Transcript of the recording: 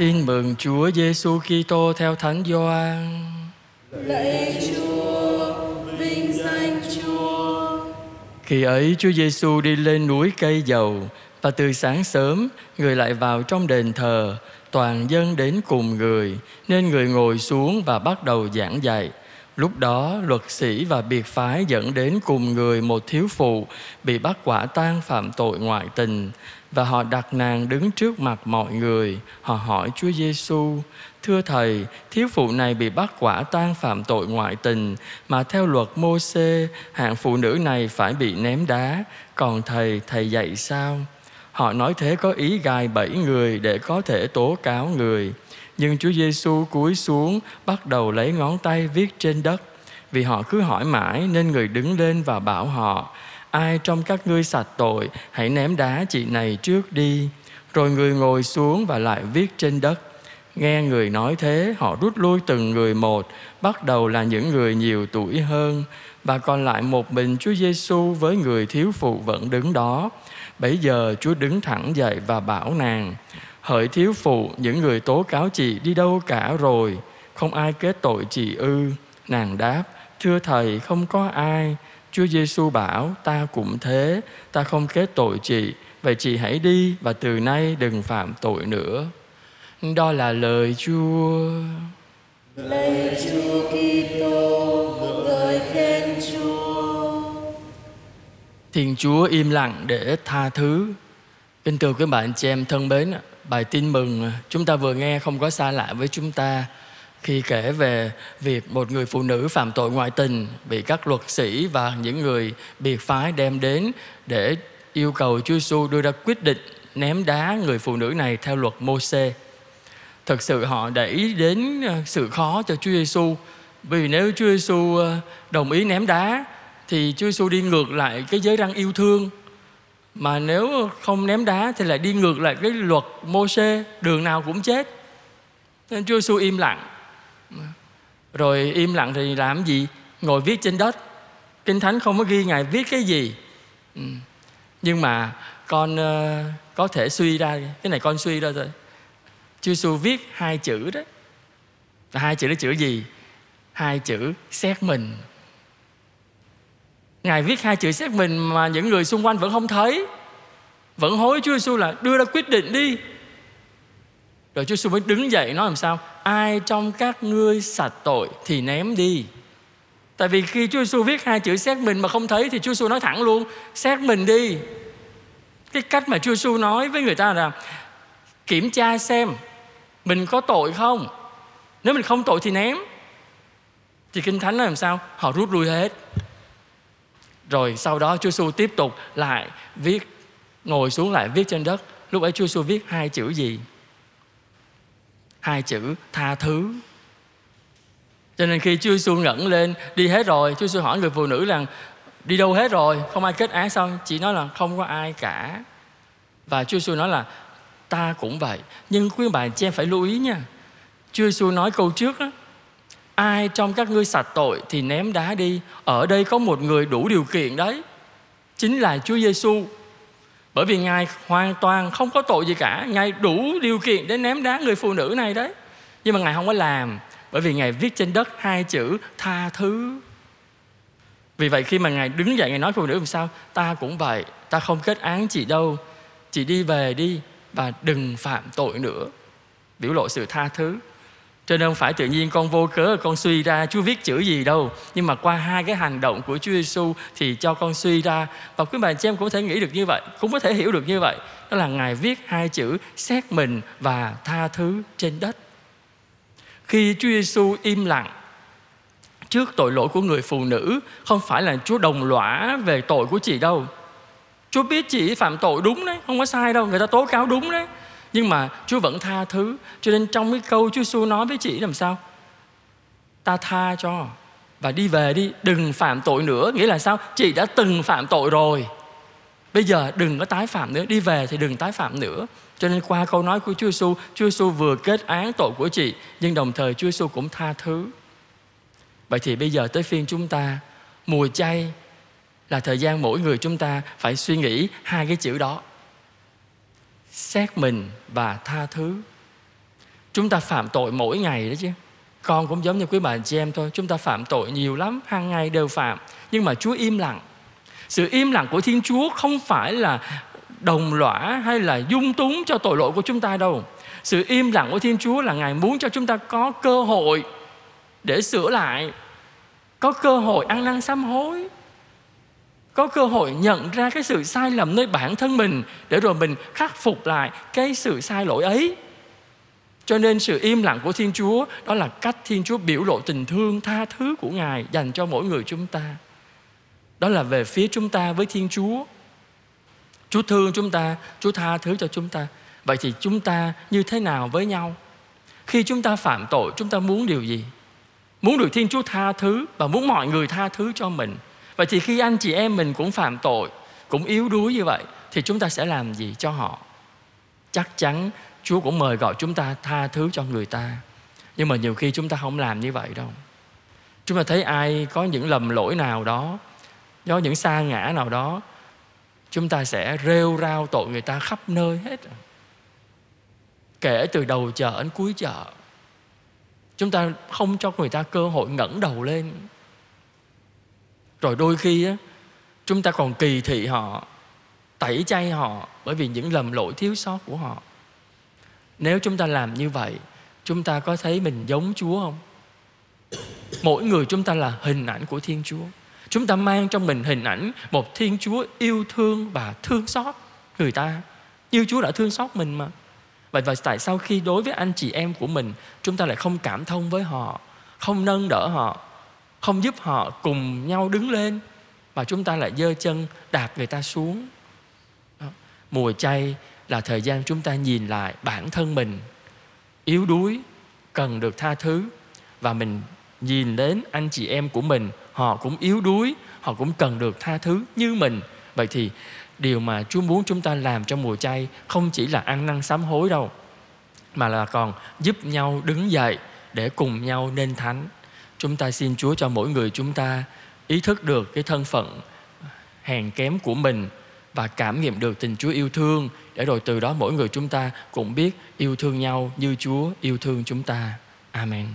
Tin mừng Chúa Giêsu Kitô theo Thánh Gioan. Lạy Chúa, vinh danh Chúa. Khi ấy Chúa Giêsu đi lên núi cây dầu và từ sáng sớm người lại vào trong đền thờ, toàn dân đến cùng người nên người ngồi xuống và bắt đầu giảng dạy. Lúc đó luật sĩ và biệt phái dẫn đến cùng người một thiếu phụ bị bắt quả tang phạm tội ngoại tình và họ đặt nàng đứng trước mặt mọi người. Họ hỏi Chúa Giêsu: "Thưa thầy, thiếu phụ này bị bắt quả tang phạm tội ngoại tình, mà theo luật Mô-xê, hạng phụ nữ này phải bị ném đá, còn thầy thầy dạy sao?" Họ nói thế có ý gài bẫy người để có thể tố cáo người. Nhưng Chúa Giêsu cúi xuống bắt đầu lấy ngón tay viết trên đất. Vì họ cứ hỏi mãi nên người đứng lên và bảo họ Ai trong các ngươi sạch tội, hãy ném đá chị này trước đi. Rồi người ngồi xuống và lại viết trên đất. Nghe người nói thế, họ rút lui từng người một, Bắt đầu là những người nhiều tuổi hơn. Và còn lại một mình Chúa Giêsu với người thiếu phụ vẫn đứng đó. Bấy giờ Chúa đứng thẳng dậy và bảo nàng, Hỡi thiếu phụ, những người tố cáo chị đi đâu cả rồi? Không ai kết tội chị ư? Nàng đáp, Thưa thầy, không có ai. Chúa Giêsu bảo ta cũng thế Ta không kết tội chị Vậy chị hãy đi và từ nay đừng phạm tội nữa. Đó là lời Chúa. Lạy Chúa Kitô, ngợi khen Chúa. Thiên Chúa im lặng để tha thứ. Kính thưa các bạn chị em thân mến Bài tin mừng chúng ta vừa nghe không có xa lạ với chúng ta khi kể về việc một người phụ nữ phạm tội ngoại tình, bị các luật sĩ và những người biệt phái đem đến để yêu cầu Chúa Giêsu đưa ra quyết định ném đá người phụ nữ này theo luật Môse. Thật Thực sự họ để ý đến ờ, sự khó cho Chúa Giêsu vì nếu Chúa Giêsu ờ, đồng ý ném đá, thì Chúa Giêsu đi ngược lại cái giới răng yêu thương. Mà nếu không ném đá thì lại đi ngược lại cái luật Môse đường nào cũng chết. Nên Chúa Giêsu im lặng rồi im lặng thì làm gì? Ngồi viết trên đất. Kinh thánh không có ghi ngài viết cái gì. Ừ. nhưng mà con uh, có thể suy ra cái này con suy ra rồi Chúa Giêsu viết hai chữ đó. Hai chữ đó chữ gì? Hai chữ xét mình. Ngài viết hai chữ xét mình mà những người xung quanh vẫn không thấy. Vẫn hối Chúa Giêsu là đưa ra quyết định đi rồi Chúa Giêsu mới đứng dậy nói làm sao? Ai trong các ngươi sạch tội thì ném đi. Tại vì khi Chúa Giêsu viết hai chữ xét mình mà không thấy thì Chúa Giêsu nói thẳng luôn, xét mình đi. Cái cách mà Chúa Giêsu nói với người ta là kiểm tra xem mình có tội không. Nếu mình không tội thì ném. Thì kinh thánh nói làm sao? Họ rút lui hết. Rồi sau đó Chúa Giêsu tiếp tục lại viết, ngồi xuống lại viết trên đất. Lúc ấy Chúa Giêsu viết hai chữ gì? Hai chữ tha thứ. Cho nên khi Chúa Giêsu ngẩng lên, đi hết rồi, Chúa Giêsu hỏi người phụ nữ rằng, đi đâu hết rồi? Không ai kết án xong chị nói là, không có ai cả. Và Chúa Giêsu nói là, ta cũng vậy, nhưng quý bà chị em phải lưu ý nha. Chúa Giêsu nói câu trước đó ai trong các ngươi sạch tội thì ném đá đi, ở đây có một người đủ điều kiện đấy, chính là Chúa Giêsu bởi vì Ngài hoàn toàn không có tội gì cả. Ngài đủ điều kiện để ném đá người phụ nữ này đấy. Nhưng mà Ngài không có làm, Bởi vì Ngài viết trên đất hai chữ tha thứ. Vì vậy khi mà Ngài đứng dậy, Ngài nói phụ nữ làm sao? Ta cũng vậy, Ta không kết án chị đâu. Chị đi về đi Và đừng phạm tội nữa. Biểu lộ sự tha thứ cho nên không phải tự nhiên con vô cớ con suy ra Chúa viết chữ gì đâu. Nhưng mà qua hai cái hành động của Chúa Giêsu Thì cho con suy ra. Và quý bà chị em cũng có thể nghĩ được như vậy, Cũng có thể hiểu được như vậy. Đó là Ngài viết hai chữ Xét mình và tha thứ trên đất. Khi Chúa Giêsu im lặng Trước tội lỗi của người phụ nữ, Không phải là Chúa đồng lõa về tội của chị đâu. Chúa biết chị phạm tội đúng đấy, Không có sai đâu, Người ta tố cáo đúng đấy nhưng mà Chúa vẫn tha thứ. Cho nên trong cái câu Chúa Giêsu nói với chị làm sao? Ta tha cho và đi về đi, đừng phạm tội nữa. Nghĩa là sao? Chị đã từng phạm tội rồi. Bây giờ đừng có tái phạm nữa. Đi về thì đừng tái phạm nữa. Cho nên qua câu nói của Chúa Giêsu Chúa Giêsu vừa kết án tội của chị, nhưng đồng thời Chúa Giêsu cũng tha thứ. Vậy thì bây giờ tới phiên chúng ta, mùa chay là thời gian mỗi người chúng ta phải suy nghĩ hai cái chữ đó xét mình và tha thứ. Chúng ta phạm tội mỗi ngày đó chứ. Con cũng giống như quý bà chị em thôi, chúng ta phạm tội nhiều lắm, hàng ngày đều phạm. Nhưng mà chúa im lặng. Sự im lặng của thiên chúa không phải là đồng lõa hay là dung túng cho tội lỗi của chúng ta đâu. Sự im lặng của thiên chúa là ngài muốn cho chúng ta có cơ hội để sửa lại, có cơ hội ăn năn sám hối có cơ hội nhận ra cái sự sai lầm nơi bản thân mình để rồi mình khắc phục lại cái sự sai lỗi ấy. Cho nên sự im lặng của thiên chúa, đó là cách thiên chúa biểu lộ tình thương, tha thứ của ngài dành cho mỗi người chúng ta. Đó là về phía chúng ta với thiên chúa. Chúa thương chúng ta, chúa tha thứ cho chúng ta. Vậy thì chúng ta như thế nào với nhau? Khi chúng ta phạm tội, chúng ta muốn điều gì? Muốn được thiên chúa tha thứ và muốn mọi người tha thứ cho mình vậy thì khi anh chị em mình cũng phạm tội, cũng yếu đuối như vậy, thì chúng ta sẽ làm gì cho họ? Chắc chắn chúa cũng mời gọi chúng ta tha thứ cho người ta. Nhưng mà nhiều khi chúng ta không làm như vậy đâu. Chúng ta thấy ai có những lầm lỗi nào đó do những sa ngã nào đó, chúng ta sẽ rêu rao tội người ta khắp nơi hết. Kể từ đầu chợ đến cuối chợ, chúng ta không cho người ta cơ hội ngẩng đầu lên rồi đôi khi á, chúng ta còn kỳ thị họ tẩy chay họ bởi vì những lầm lỗi thiếu sót của họ. Nếu chúng ta làm như vậy chúng ta có thấy mình giống chúa không? Mỗi người chúng ta là hình ảnh của thiên chúa. Chúng ta mang trong mình hình ảnh một thiên chúa yêu thương và thương xót người ta. Như chúa đã thương xót mình mà. Vậy và tại sao khi đối với anh chị em của mình chúng ta lại không cảm thông với họ không nâng đỡ họ? Không giúp họ cùng nhau đứng lên, mà chúng ta lại giơ chân đạp người ta xuống. Đó. mùa chay là thời gian chúng ta nhìn lại bản thân mình. Yếu đuối, cần được tha thứ, và mình nhìn đến anh chị em của mình, họ cũng yếu đuối, họ cũng cần được tha thứ như mình. Vậy thì điều mà chúa muốn chúng ta làm trong mùa chay không chỉ là ăn năn sám hối đâu, mà là còn giúp nhau đứng dậy để cùng nhau nên thánh chúng ta xin chúa cho mỗi người chúng ta ý thức được cái thân phận hèn kém của mình và cảm nghiệm được tình Chúa yêu thương, để rồi từ đó mỗi người chúng ta cũng biết yêu thương nhau như Chúa yêu thương chúng ta. Amen.